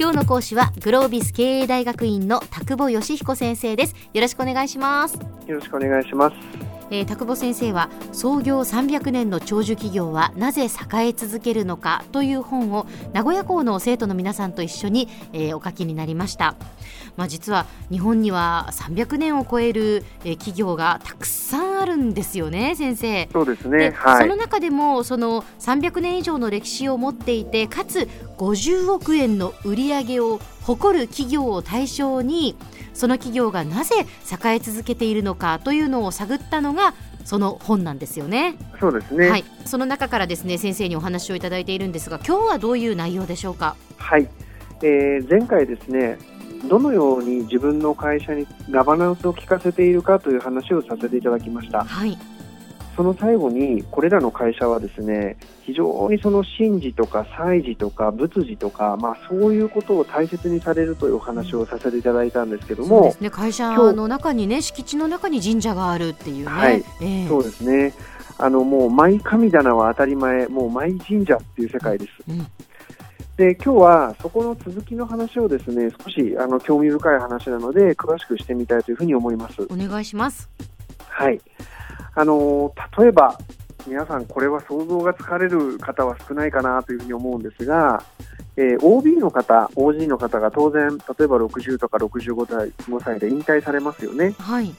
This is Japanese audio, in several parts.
今日の講師はグロービス経営大学院の田久保義彦先生です。よろしくお願いします。よろしくお願いします。えー、田久保先生は創業300年の長寿企業はなぜ栄え続けるのかという本を名古屋校の生徒の皆さんと一緒に、えー、お書きになりました、まあ、実は日本には300年を超える、えー、企業がたくさんあるんですよね先生。そうですね、はい、その中でもその300年以上の歴史を持っていてかつ50億円の売り上げを誇る企業を対象にその企業がなぜ栄え続けているのかというのを探ったのがその本なんですよね。そうですね。はい。その中からですね先生にお話をいただいているんですが、今日はどういう内容でしょうか？はい。えー、前回ですね、どのように自分の会社にガバナンスを聞かせているかという話をさせていただきました。はい。その最後にこれらの会社はですね非常にその神事とか祭事とか仏事とか、まあ、そういうことを大切にされるというお話をさせていただいたんですけども、ね、会社の中にね敷地の中に神社があるっていうね、はい、えー、そうですねあのもう舞神棚は当たり前もう舞神社っていう世界です。うんで今日はそこの続きの話をですね少しあの興味深い話なので詳しくしてみたいというふうに思います。お願いします。はい。あの例えば皆さんこれは想像がつかれる方は少ないかなというふうに思うんですが、えー、OB の方、OG の方が当然、例えば60とか65歳 ,5 歳で引退されますよね。はい、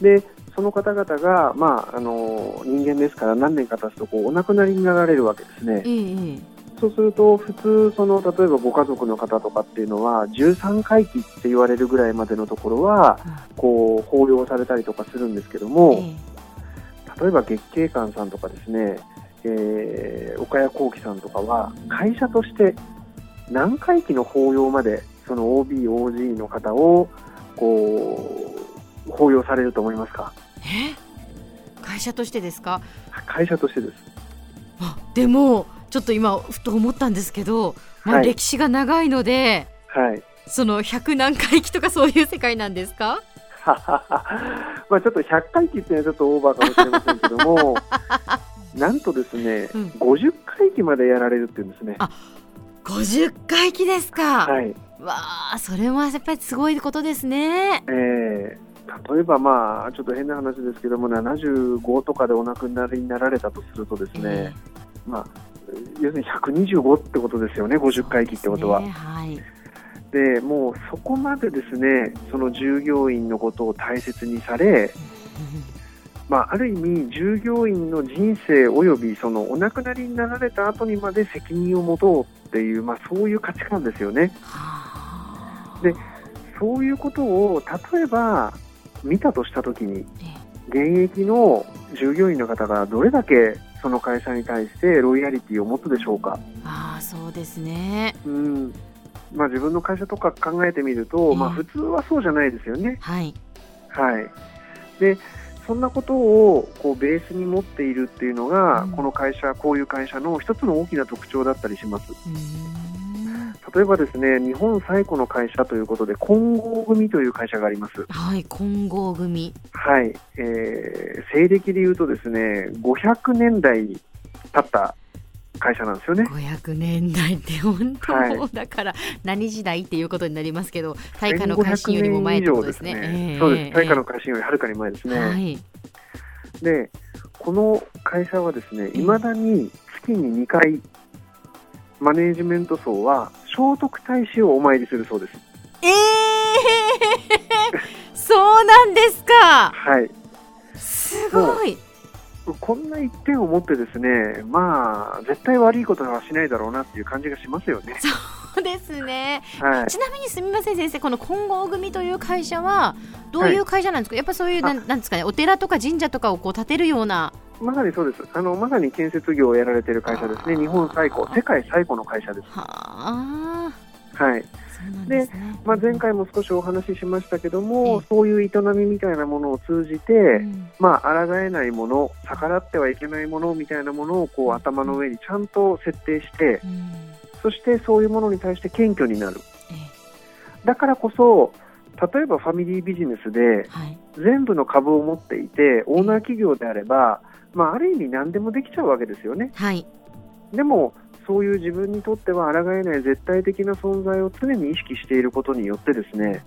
でその方々が、まあ、あの人間ですから何年か経つとこうお亡くなりになられるわけですね。えー、そうすると普通その例えばご家族の方とかっていうのは13回忌って言われるぐらいまでのところは、こう法要されたりとかするんですけども、えー例えば月経館さんとかですね、えー、岡谷幸喜さんとかは会社として何回忌の法要までその OB、OG の方をこう法要されると思いますか？え？会社としてですか？会社としてです。あでもちょっと今ふと思ったんですけど、まあ、歴史が長いので、はい、その100何回忌とかそういう世界なんですか？まあちょっと100回忌っていうのはちょっとオーバーかもしれませんけども なんとですね、うん、50回忌までやられるっていうんですね。あ50回忌ですか。はい。わあ、それはやっぱりすごいことですね。ええー、例えばまあちょっと変な話ですけども75とかでお亡くなりになられたとするとですね、えー、まあ要するに125ってことですよね50回忌ってことは。ね、はいでもうそこまでですねその従業員のことを大切にされ、まあ、ある意味従業員の人生およびそのお亡くなりになられた後にまで責任を持とうっていう、まあ、そういう価値観ですよね。でそういうことを例えば見たとしたときに現役の従業員の方がどれだけその会社に対してロイヤリティを持つでしょうか。あそうですね、うんまあ、自分の会社とか考えてみると、まあ、普通はそうじゃないですよね。はい、はい、でそんなことをこうベースに持っているっていうのが、うん、この会社、こういう会社の一つの大きな特徴だったりします。例えばですね、日本最古の会社ということで、金剛組という会社があります。はい、金剛組。はい、えー、西暦でいうとですね、500年代経った会社なんですよね。500年代って本当、はい、だから何時代っていうことになりますけど大化の改新よりも前ってことですね。すねえー、そうです大化の改新よりはるかに前ですね。はい、でこの会社はですねいまだに月に2回マネージメント層は聖徳太子をお参りするそうです。えー、そうなんですか。はい。すごい。こんな一点を持ってですね、まあ、絶対悪いことはしないだろうなっていう感じがしますよね。そうですね、はい、ちなみにすみません先生この金剛組という会社はどういう会社なんですか、はい、やっぱそういうなんなんですかね？お寺とか神社とかをこう建てるような。まさにそうです。あのまさに建設業をやられている会社ですね。日本最古世界最古の会社です。はあ。はいで、ね、まあ、前回も少しお話ししましたけども、そういう営みみたいなものを通じて、うん、まあ抗えないもの逆らってはいけないものみたいなものをこう頭の上にちゃんと設定して、うん、そしてそういうものに対して謙虚になる、だからこそ例えばファミリービジネスで全部の株を持っていてオーナー企業であれば、まあ、ある意味何でもできちゃうわけですよね。はい、でもそういう自分にとっては抗えない絶対的な存在を常に意識していることによってですね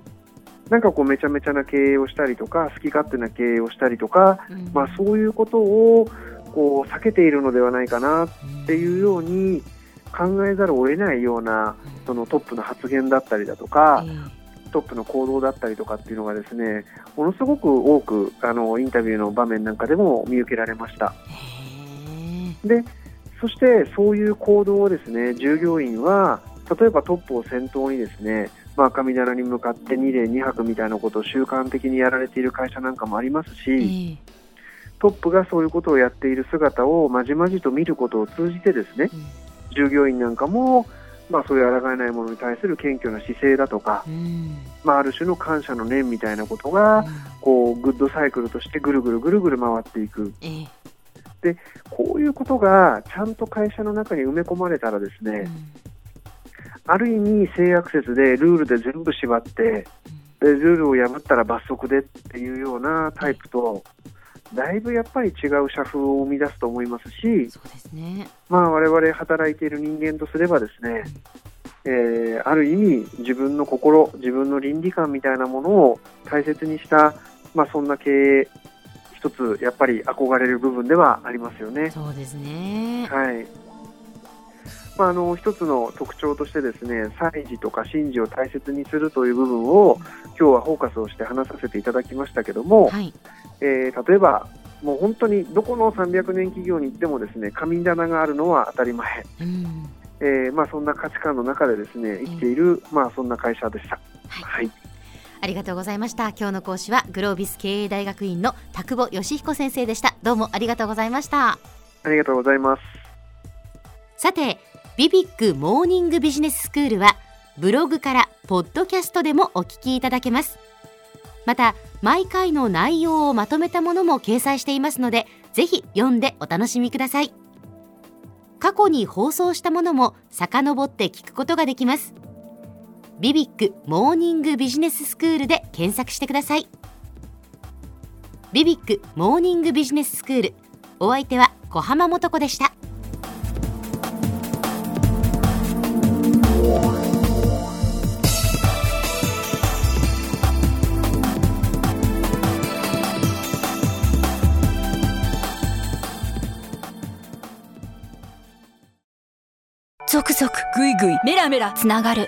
なんかこうめちゃめちゃな経営をしたりとか好き勝手な経営をしたりとか、うん、まあ、そういうことをこう避けているのではないかなっていうように考えざるを得ないようなそのトップの発言だったりだとか、トップの行動だったりとかっていうのがですねものすごく多くあのインタビューの場面なんかでも見受けられました。でそしてそういう行動をですね従業員は例えばトップを先頭にですねまあ、神棚に向かって2例2泊みたいなことを習慣的にやられている会社なんかもありますし、トップがそういうことをやっている姿をまじまじと見ることを通じてですね、従業員なんかも、まあ、そういう抗えないものに対する謙虚な姿勢だとか、まあ、ある種の感謝の念みたいなことが、こうグッドサイクルとしてぐるぐるぐるぐる回っていく。でこういうことがちゃんと会社の中に埋め込まれたらですね、ある意味性悪説でルールで全部縛って、でルールを破ったら罰則でっていうようなタイプと、だいぶやっぱり違う社風を生み出すと思いますし、そうですね。まあ、我々働いている人間とすればですね、えー、ある意味自分の心、自分の倫理観みたいなものを大切にした、まあ、そんな経営、一つやっぱり憧れる部分ではありますよね。そうですね。はい。まあ、あの一つの特徴としてですね祭事とか神事を大切にするという部分を今日はフォーカスをして話させていただきましたけども、はい、えー、例えばもう本当にどこの300年企業に行ってもですね神棚があるのは当たり前、うん、えー、まあ、そんな価値観の中でですね生きている、まあ、そんな会社でした。はい、はいありがとうございました。今日の講師はグロービス経営大学院の田久保義彦先生でした。どうもありがとうございました。ありがとうございます。さてビビックモーニングビジネススクールはブログからポッドキャストでもお聞きいただけます。また毎回の内容をまとめたものも掲載していますのでぜひ読んでお楽しみください。過去に放送したものも遡って聞くことができますビビックモーニングビジネススクールで検索してください。ビビックモーニングビジネススクールお相手は小浜もとこでした。ゾクゾクグイグイメラメラつながる。